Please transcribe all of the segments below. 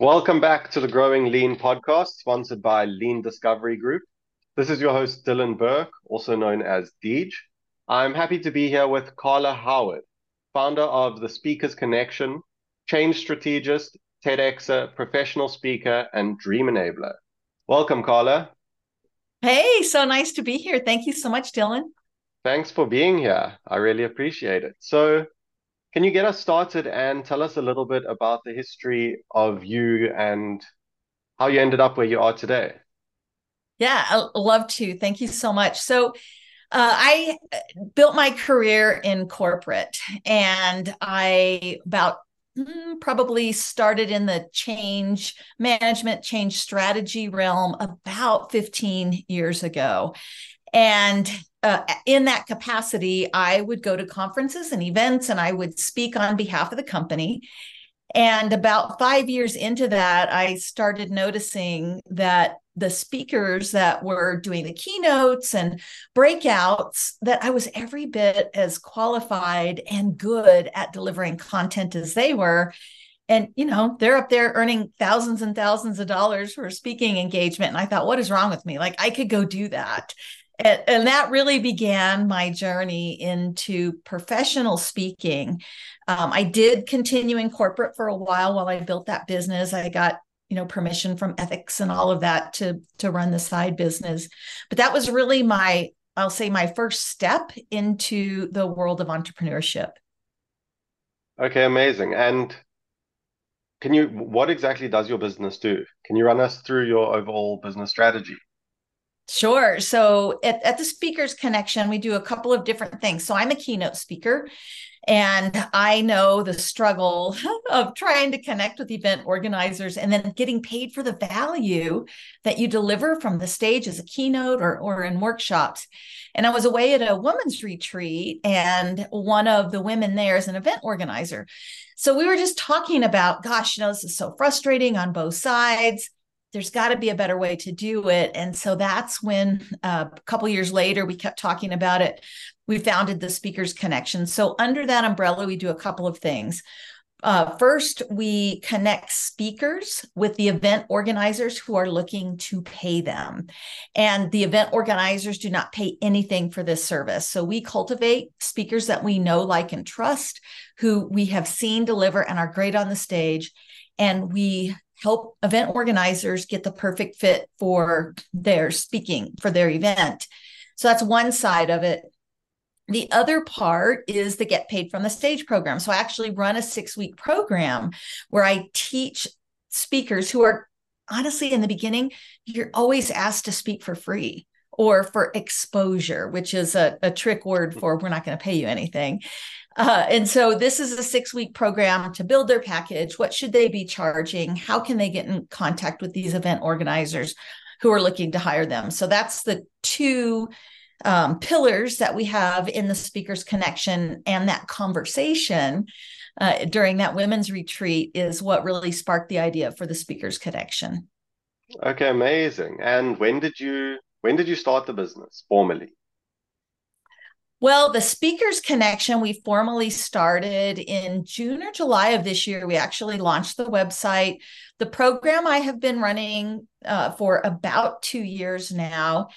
Welcome back to the Growing Lean podcast, sponsored by Lean Discovery Group. This is your host, Dylan Burke, also known as Deej. I'm happy to be here with Carla Howard, founder of the Speakers Connection, change strategist, TEDxer, professional speaker, and dream enabler. Welcome, Carla. Hey, so nice to be here. Thank you so much, Dylan. Thanks for being here. I really appreciate it. So, can you get us started and tell us a little bit about the history of you and how you ended up where you are today? Yeah, I love to. Thank you so much. So, uh, I built my career in corporate, and I about mm, probably started in the change management, change strategy realm about 15 years ago. And uh, in that capacity, I would go to conferences and events and I would speak on behalf of the company. And about five years into that, I started noticing that the speakers that were doing the keynotes and breakouts, that I was every bit as qualified and good at delivering content as they were. And, you know, they're up there earning thousands and thousands of dollars for speaking engagement. And I thought, what is wrong with me? Like, I could go do that and, and that really began my journey into professional speaking. Um, I did continue in corporate for a while while I built that business. I got you know permission from ethics and all of that to to run the side business. But that was really my i'll say my first step into the world of entrepreneurship. Okay amazing. And can you what exactly does your business do? Can you run us through your overall business strategy Sure. So at, at the Speakers Connection, we do a couple of different things. So I'm a keynote speaker, and I know the struggle of trying to connect with event organizers and then getting paid for the value that you deliver from the stage as a keynote or, or in workshops. And I was away at a women's retreat, and one of the women there is an event organizer. So we were just talking about, gosh, you know, this is so frustrating on both sides there's got to be a better way to do it. And so that's when uh, a couple years later we kept talking about it. We founded the speakers connection. So under that umbrella we do a couple of things. Uh, first we connect speakers with the event organizers who are looking to pay them. And the event organizers do not pay anything for this service. So we cultivate speakers that we know like and trust who we have seen deliver and are great on the stage. And we help event organizers get the perfect fit for their speaking for their event. So that's one side of it. The other part is the get paid from the stage program. So I actually run a six week program where I teach speakers who are honestly in the beginning, you're always asked to speak for free or for exposure, which is a, a trick word for we're not going to pay you anything. Uh, and so this is a six week program to build their package. What should they be charging? How can they get in contact with these event organizers who are looking to hire them? So that's the two um, pillars that we have in the speakers connection and that conversation uh, during that women's retreat is what really sparked the idea for the speakers connection. Okay, amazing. And when did you when did you start the business formally? Well, the Speakers Connection, we formally started in June or July of this year. We actually launched the website. The program I have been running uh, for about two years now.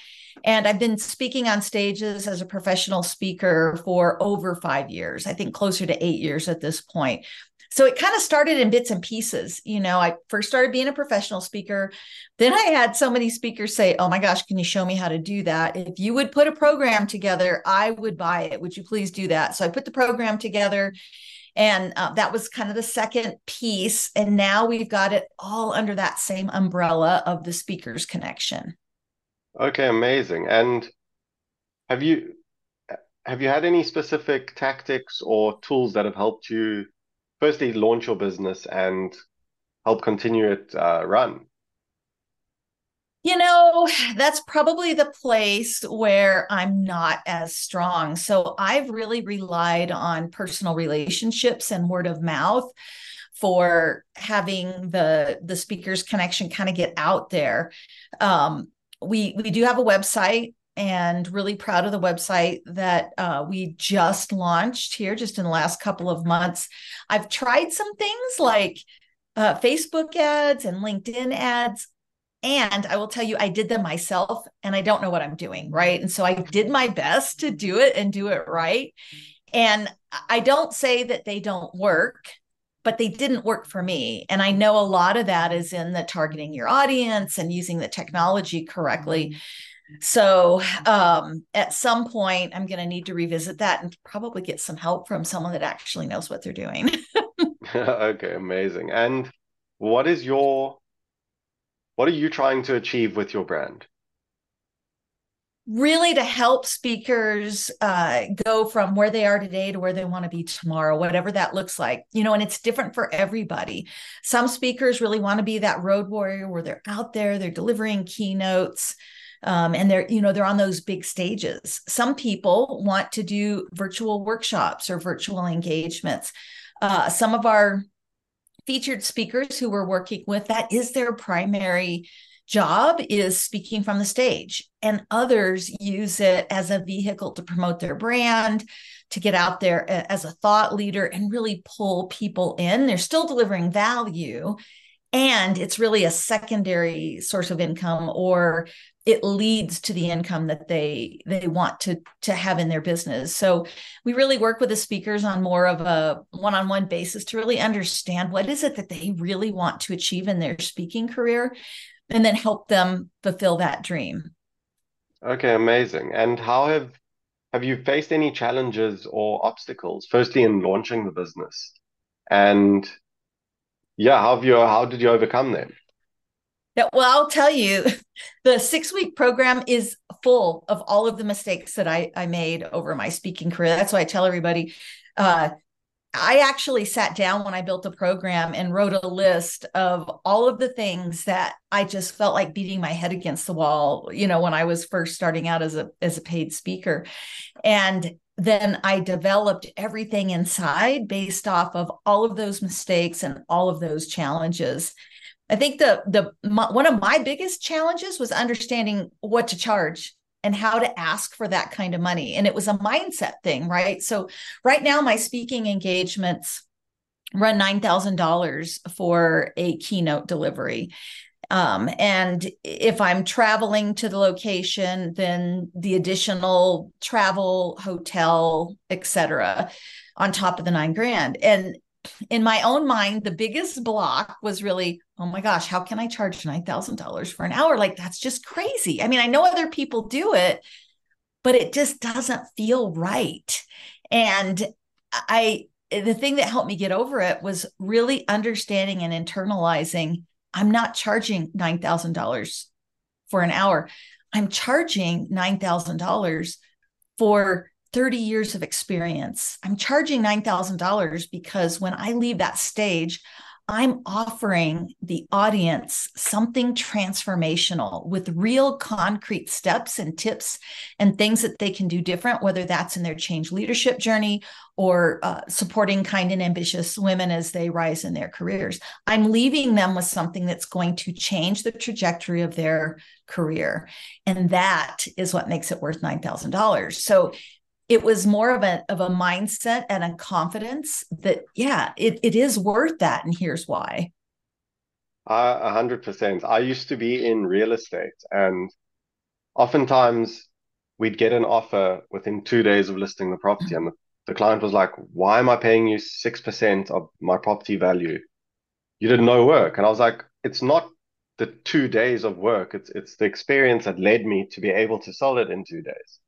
And I've been speaking on stages as a professional speaker for over five years, I think closer to eight years at this point so it kind of started in bits and pieces you know i first started being a professional speaker. Then i had so many speakers say oh my gosh can you show me how to do that? If you would put a program together i would buy it. Would you please do that? So i put the program together and uh, that was kind of the second piece and now we've got it all under that same umbrella of the speakers connection. Okay amazing. And have you have you had any specific tactics or tools that have helped you firstly launch your business and help continue it uh, run? You know, that's probably the place where I'm not as strong. So I've really relied on personal relationships and word of mouth for having the the speakers connection kind of get out there. Um, we we do have a website and really proud of the website that uh, we just launched here just in the last couple of months. I've tried some things like uh, Facebook ads and LinkedIn ads. And I will tell you, I did them myself and I don't know what I'm doing. Right. And so I did my best to do it and do it right. And I don't say that they don't work, but they didn't work for me. And I know a lot of that is in the targeting your audience and using the technology correctly. So um, at some point, I'm going to need to revisit that and probably get some help from someone that actually knows what they're doing. okay, amazing. And what is your what are you trying to achieve with your brand? Really, to help speakers uh, go from where they are today to where they want to be tomorrow, whatever that looks like. You know, and it's different for everybody. Some speakers really want to be that road warrior where they're out there, they're delivering keynotes. Um, and they're you know they're on those big stages. Some people want to do virtual workshops or virtual engagements. Uh, some of our featured speakers who we're working with that is their primary job is speaking from the stage. And others use it as a vehicle to promote their brand to get out there as a thought leader and really pull people in. They're still delivering value and it's really a secondary source of income or it leads to the income that they they want to to have in their business. So we really work with the speakers on more of a one-on-one basis to really understand what is it that they really want to achieve in their speaking career and then help them fulfill that dream. Okay amazing. And how have have you faced any challenges or obstacles firstly in launching the business? And yeah how have you how did you overcome them yeah, well, I'll tell you, the six week program is full of all of the mistakes that I, I made over my speaking career. That's why I tell everybody. Uh, I actually sat down when I built the program and wrote a list of all of the things that I just felt like beating my head against the wall, you know, when I was first starting out as a as a paid speaker. And then I developed everything inside based off of all of those mistakes and all of those challenges. I think the the my, one of my biggest challenges was understanding what to charge and how to ask for that kind of money. And it was a mindset thing right? So right now my speaking engagements run $9000 for a keynote delivery. Um, and if i'm traveling to the location then the additional travel hotel etc on top of the nine grand. And in my own mind, the biggest block was really, oh my gosh, how can I charge $9,000 for an hour? Like, that's just crazy. I mean, I know other people do it, but it just doesn't feel right. And I, the thing that helped me get over it was really understanding and internalizing I'm not charging $9,000 for an hour. I'm charging $9,000 for 30 years of experience. I'm charging $9,000 because when I leave that stage, I'm offering the audience something transformational with real concrete steps and tips and things that they can do different, whether that's in their change leadership journey or uh, supporting kind and ambitious women as they rise in their careers. I'm leaving them with something that's going to change the trajectory of their career. And that is what makes it worth $9,000. So it was more of a of a mindset and a confidence that yeah it, it is worth that and here's why. A hundred percent. I used to be in real estate and oftentimes we'd get an offer within two days of listing the property and the, the client was like why am i paying you 6% of my property value? You did no work. And i was like it's not the two days of work. It's it's the experience that led me to be able to sell it in two days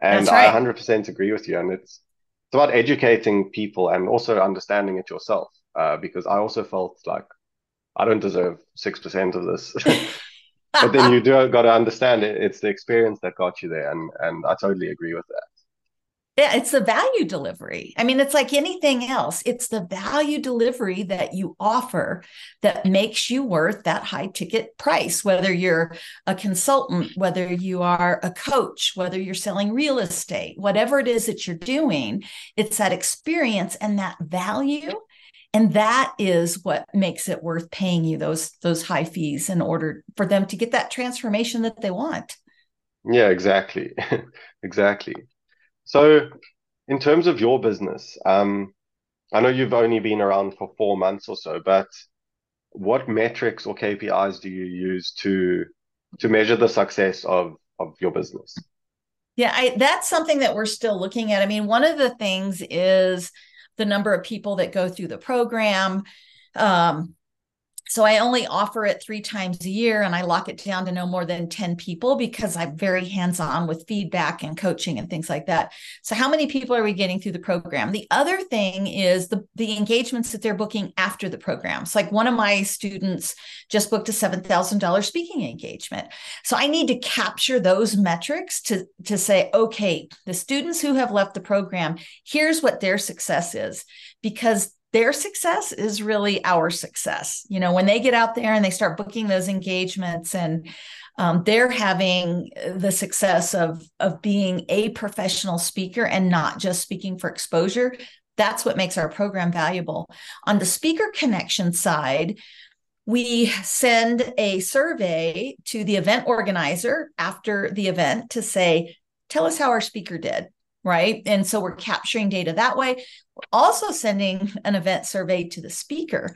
and right. I 100% agree with you. And it's, it's about educating people and also understanding it yourself. Uh, because I also felt like I don't deserve 6% of this. but then you do got to understand it. It's the experience that got you there. And, and I totally agree with that. Yeah, it's the value delivery. I mean, it's like anything else. It's the value delivery that you offer that makes you worth that high ticket price, whether you're a consultant, whether you are a coach, whether you're selling real estate, whatever it is that you're doing, it's that experience and that value. And that is what makes it worth paying you those those high fees in order for them to get that transformation that they want. Yeah, exactly. exactly. So, in terms of your business, um, I know you've only been around for four months or so, but what metrics or KPIs do you use to to measure the success of of your business? Yeah, I, that's something that we're still looking at. I mean, one of the things is the number of people that go through the program. Um, so I only offer it three times a year and I lock it down to no more than 10 people because I'm very hands on with feedback and coaching and things like that. So, how many people are we getting through the program? The other thing is the, the engagements that they're booking after the program. So, like one of my students just booked a $7,000 speaking engagement. So, I need to capture those metrics to, to say, okay, the students who have left the program, here's what their success is because their success is really our success. You know, when they get out there and they start booking those engagements and um, they're having the success of of being a professional speaker and not just speaking for exposure. That's what makes our program valuable. On the speaker connection side, we send a survey to the event organizer after the event to say, tell us how our speaker did right? And so we're capturing data that way. We're also sending an event survey to the speaker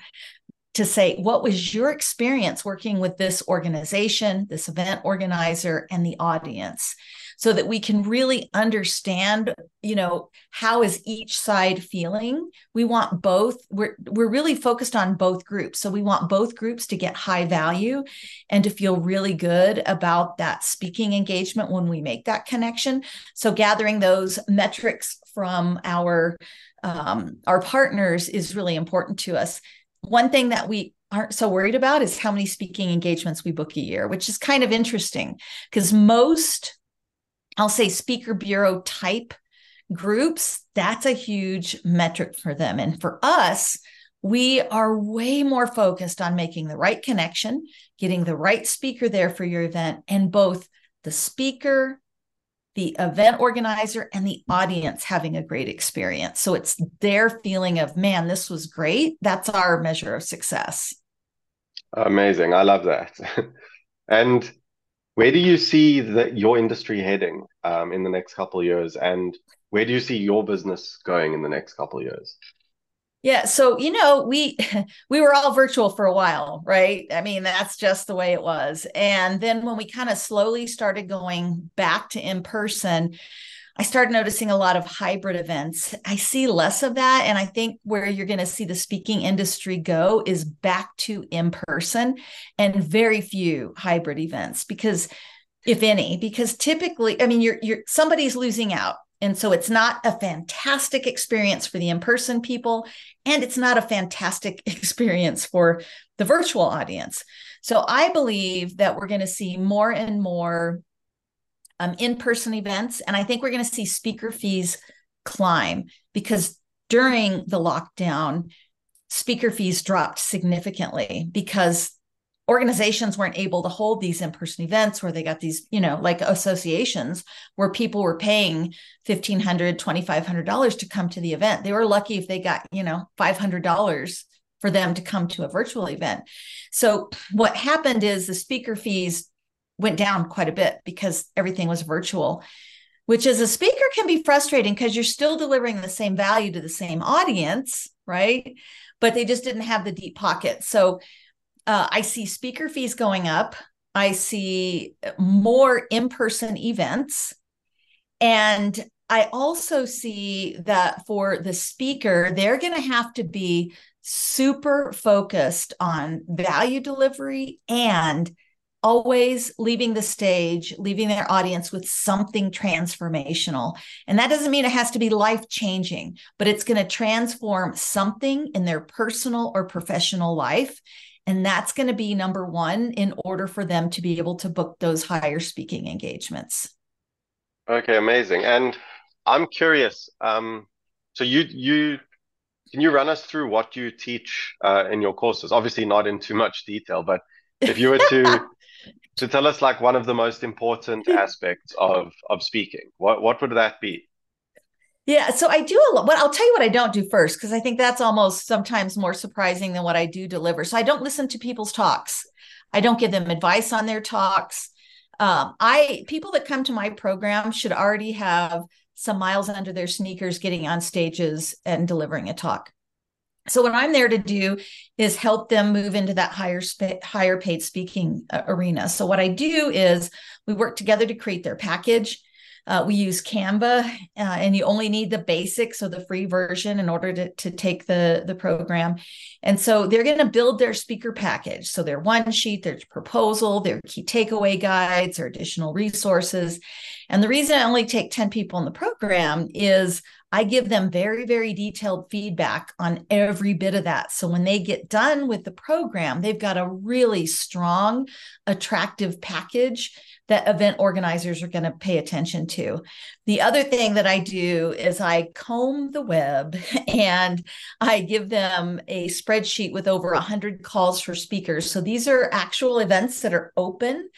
to say, what was your experience working with this organization, this event organizer, and the audience? So that we can really understand you know how is each side feeling. We want both we're we're really focused on both groups. So we want both groups to get high value and to feel really good about that speaking engagement when we make that connection. So gathering those metrics from our um, our partners is really important to us. One thing that we aren't so worried about is how many speaking engagements we book a year, which is kind of interesting because most I'll say speaker bureau type groups, that's a huge metric for them. And for us, we are way more focused on making the right connection, getting the right speaker there for your event, and both the speaker, the event organizer, and the audience having a great experience. So it's their feeling of, man, this was great. That's our measure of success. Amazing. I love that. and where do you see that your industry heading um, in the next couple of years, and where do you see your business going in the next couple of years? Yeah, so you know, we we were all virtual for a while, right? I mean, that's just the way it was. And then when we kind of slowly started going back to in person, I started noticing a lot of hybrid events. I see less of that. And I think where you're going to see the speaking industry go is back to in person and very few hybrid events because if any, because typically, I mean, you're you're somebody's losing out. And so it's not a fantastic experience for the in-person people, and it's not a fantastic experience for the virtual audience. So I believe that we're going to see more and more um, in-person events. And i think we're going to see speaker fees climb because during the lockdown speaker fees dropped significantly because organizations weren't able to hold these in-person events where they got these you know like associations where people were paying $1500 $2500 to come to the event. They were lucky if they got you know $500 for them to come to a virtual event. So what happened is the speaker fees went down quite a bit because everything was virtual which as a speaker can be frustrating because you're still delivering the same value to the same audience right? But they just didn't have the deep pockets so uh, i see speaker fees going up. I see more in-person events. And i also see that for the speaker they're going to have to be super focused on value delivery and always leaving the stage, leaving their audience with something transformational. And that doesn't mean it has to be life changing, but it's going to transform something in their personal or professional life. And that's going to be number one in order for them to be able to book those higher speaking engagements. Okay, amazing. And I'm curious. Um, so you you can you run us through what you teach uh, in your courses? Obviously, not in too much detail, but if you were to to tell us like one of the most important aspects of of speaking. What what would that be? Yeah, so I do a lot. What I'll tell you what I don't do first because I think that's almost sometimes more surprising than what I do deliver. So I don't listen to people's talks. I don't give them advice on their talks. Um, I people that come to my program should already have some miles under their sneakers getting on stages and delivering a talk. So what I'm there to do is help them move into that higher sp- higher paid speaking uh, arena. So what I do is we work together to create their package. Uh, we use Canva, uh, and you only need the basics, so the free version, in order to, to take the, the program. And so they're going to build their speaker package. So their one sheet, their proposal, their key takeaway guides, their additional resources. And the reason I only take 10 people in the program is I give them very, very detailed feedback on every bit of that. So when they get done with the program, they've got a really strong, attractive package that event organizers are going to pay attention to. The other thing that I do is I comb the web and I give them a spreadsheet with over 100 calls for speakers. So these are actual events that are open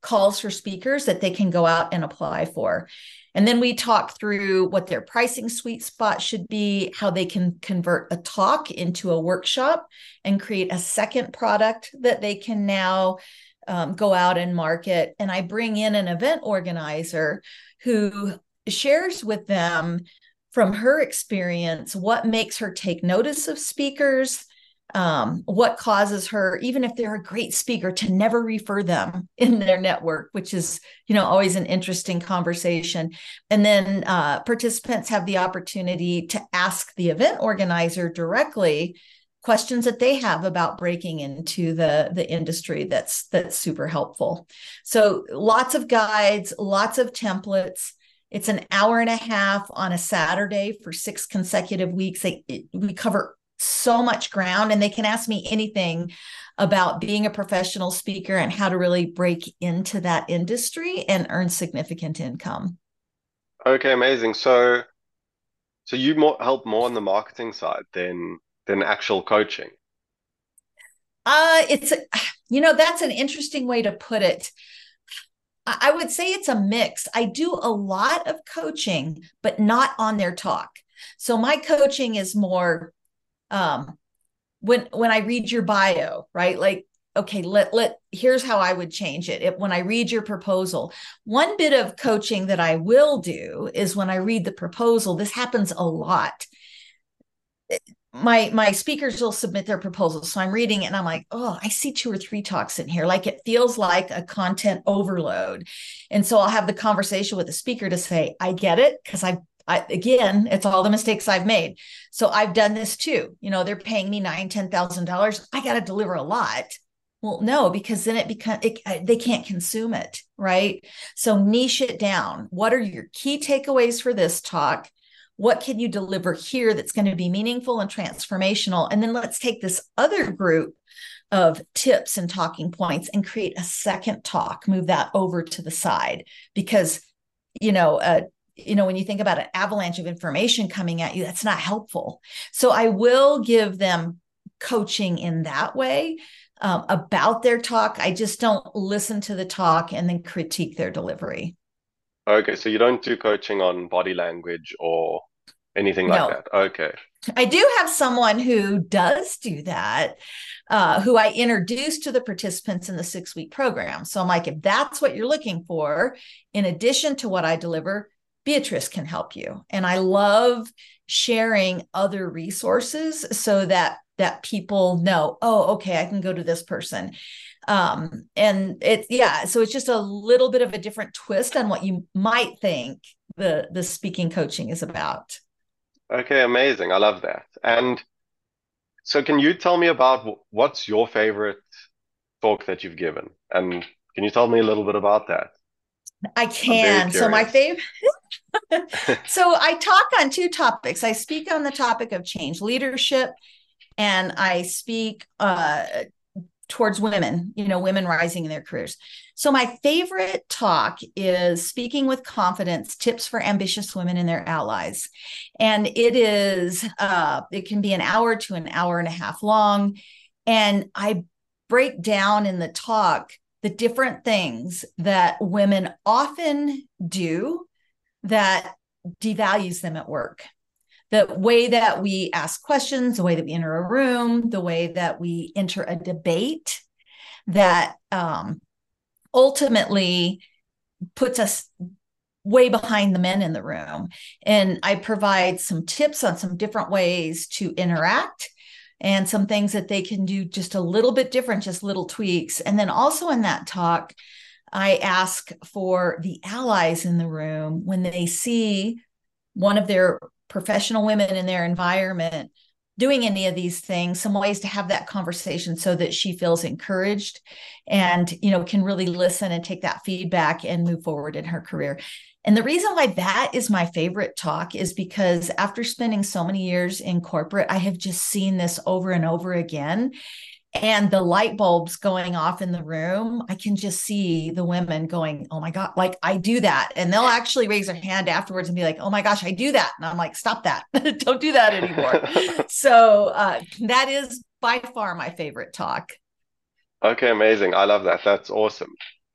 calls for speakers that they can go out and apply for. And then we talk through what their pricing sweet spot should be, how they can convert a talk into a workshop and create a second product that they can now um, go out and market. And I bring in an event organizer who shares with them from her experience what makes her take notice of speakers um, what causes her, even if they're a great speaker, to never refer them in their network, which is, you know, always an interesting conversation. And then uh, participants have the opportunity to ask the event organizer directly questions that they have about breaking into the the industry that's that's super helpful. So lots of guides lots of templates. It's an hour and a half on a saturday for six consecutive weeks. They, we cover so much ground and they can ask me anything about being a professional speaker and how to really break into that industry and earn significant income. Okay, amazing. So so you more help more on the marketing side than than actual coaching. Uh it's you know that's an interesting way to put it. I would say it's a mix. I do a lot of coaching, but not on their talk. So my coaching is more um when when i read your bio right? Like okay let let here's how i would change it. If, when i read your proposal one bit of coaching that i will do is when i read the proposal this happens a lot. My my speakers will submit their proposals so i'm reading it and i'm like oh i see two or three talks in here. Like it feels like a content overload. And so i'll have the conversation with the speaker to say i get it because i've I, again, it's all the mistakes I've made. So I've done this too. You know, they're paying me nine, ten thousand dollars. I got to deliver a lot. Well, no, because then it becomes they can't consume it, right? So niche it down. What are your key takeaways for this talk? What can you deliver here that's going to be meaningful and transformational? And then let's take this other group of tips and talking points and create a second talk. Move that over to the side because you know, uh, you know when you think about an avalanche of information coming at you that's not helpful. So i will give them coaching in that way um, about their talk. I just don't listen to the talk and then critique their delivery. Okay so you don't do coaching on body language or anything like no. that? Okay. I do have someone who does do that uh, who i introduced to the participants in the six week program. So i'm like if that's what you're looking for in addition to what i deliver Beatrice can help you. And I love sharing other resources so that that people know, oh, okay, I can go to this person. Um, and it's yeah, so it's just a little bit of a different twist on what you might think the the speaking coaching is about. Okay, amazing. I love that. And so can you tell me about what's your favorite talk that you've given? And can you tell me a little bit about that? I can. So my favorite so I talk on two topics. I speak on the topic of change leadership, and I speak uh, towards women, you know, women rising in their careers. So my favorite talk is speaking with confidence tips for ambitious women and their allies. And it is uh it can be an hour to an hour and a half long and I break down in the talk the different things that women often do that devalues them at work. The way that we ask questions, the way that we enter a room, the way that we enter a debate that um, ultimately puts us way behind the men in the room. And I provide some tips on some different ways to interact and some things that they can do just a little bit different, just little tweaks. And then also in that talk, I ask for the allies in the room when they see one of their professional women in their environment doing any of these things some ways to have that conversation so that she feels encouraged and you know can really listen and take that feedback and move forward in her career and the reason why that is my favorite talk is because after spending so many years in corporate i have just seen this over and over again. And the light bulbs going off in the room i can just see the women going oh my god like i do that. And they'll actually raise their hand afterwards and be like oh my gosh i do that. And i'm like stop that. Don't do that anymore. So uh, that is by far my favorite talk. Okay amazing. I love that. That's awesome.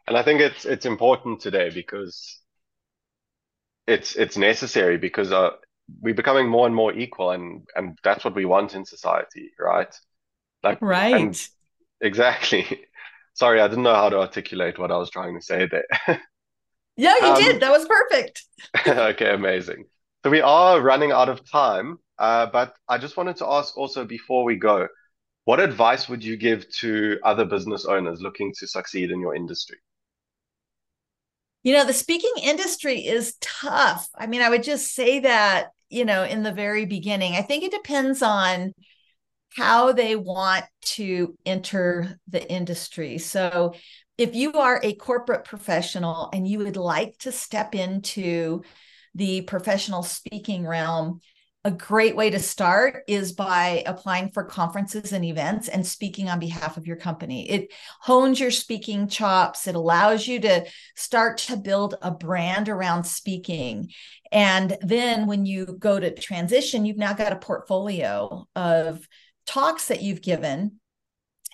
And i think it's it's important today because it's it's necessary because uh, we're becoming more and more equal and and that's what we want in society right like right. Exactly. Sorry, I didn't know how to articulate what I was trying to say there. yeah, you um, did. That was perfect. okay, amazing. So we are running out of time, uh, but I just wanted to ask also before we go, what advice would you give to other business owners looking to succeed in your industry? You know, the speaking industry is tough. I mean, I would just say that, you know, in the very beginning. I think it depends on how they want to enter the industry. So, if you are a corporate professional and you would like to step into the professional speaking realm, a great way to start is by applying for conferences and events and speaking on behalf of your company. It hones your speaking chops, it allows you to start to build a brand around speaking. And then when you go to transition, you've now got a portfolio of talks that you've given.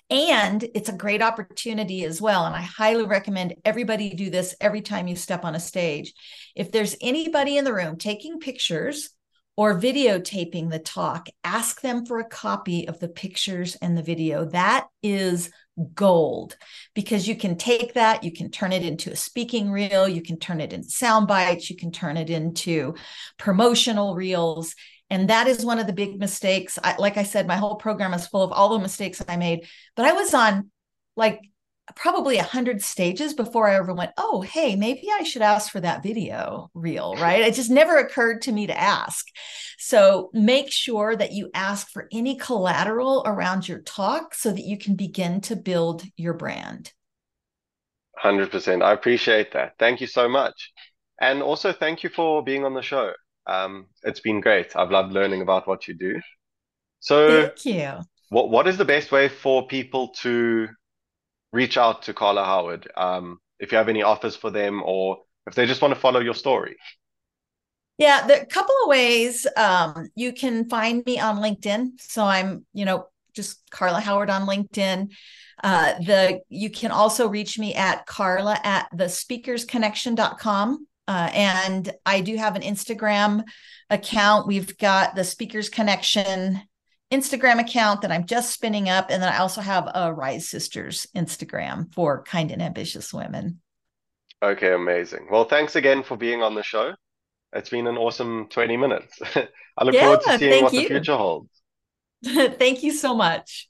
And it's a great opportunity as well. And I highly recommend everybody do this every time you step on a stage. If there's anybody in the room taking pictures or videotaping the talk, ask them for a copy of the pictures and the video. That is gold because you can take that, you can turn it into a speaking reel, you can turn it into sound bites, you can turn it into promotional reels and that is one of the big mistakes. I, like I said, my whole program is full of all the mistakes I made. But I was on like probably a hundred stages before I ever went, oh, hey, maybe I should ask for that video reel, right? It just never occurred to me to ask. So make sure that you ask for any collateral around your talk so that you can begin to build your brand. 100%. I appreciate that. Thank you so much. And also, thank you for being on the show. Um, it's been great. I've loved learning about what you do. So, thank you. What What is the best way for people to reach out to Carla Howard? Um, if you have any offers for them, or if they just want to follow your story. Yeah, a couple of ways. Um, you can find me on LinkedIn. So I'm, you know, just Carla Howard on LinkedIn. Uh, the you can also reach me at Carla at the speakersconnection.com. Uh, and I do have an Instagram account. We've got the Speakers Connection Instagram account that I'm just spinning up. And then I also have a Rise Sisters Instagram for kind and ambitious women. Okay, amazing. Well, thanks again for being on the show. It's been an awesome 20 minutes. I look yeah, forward to seeing what you. the future holds. thank you so much.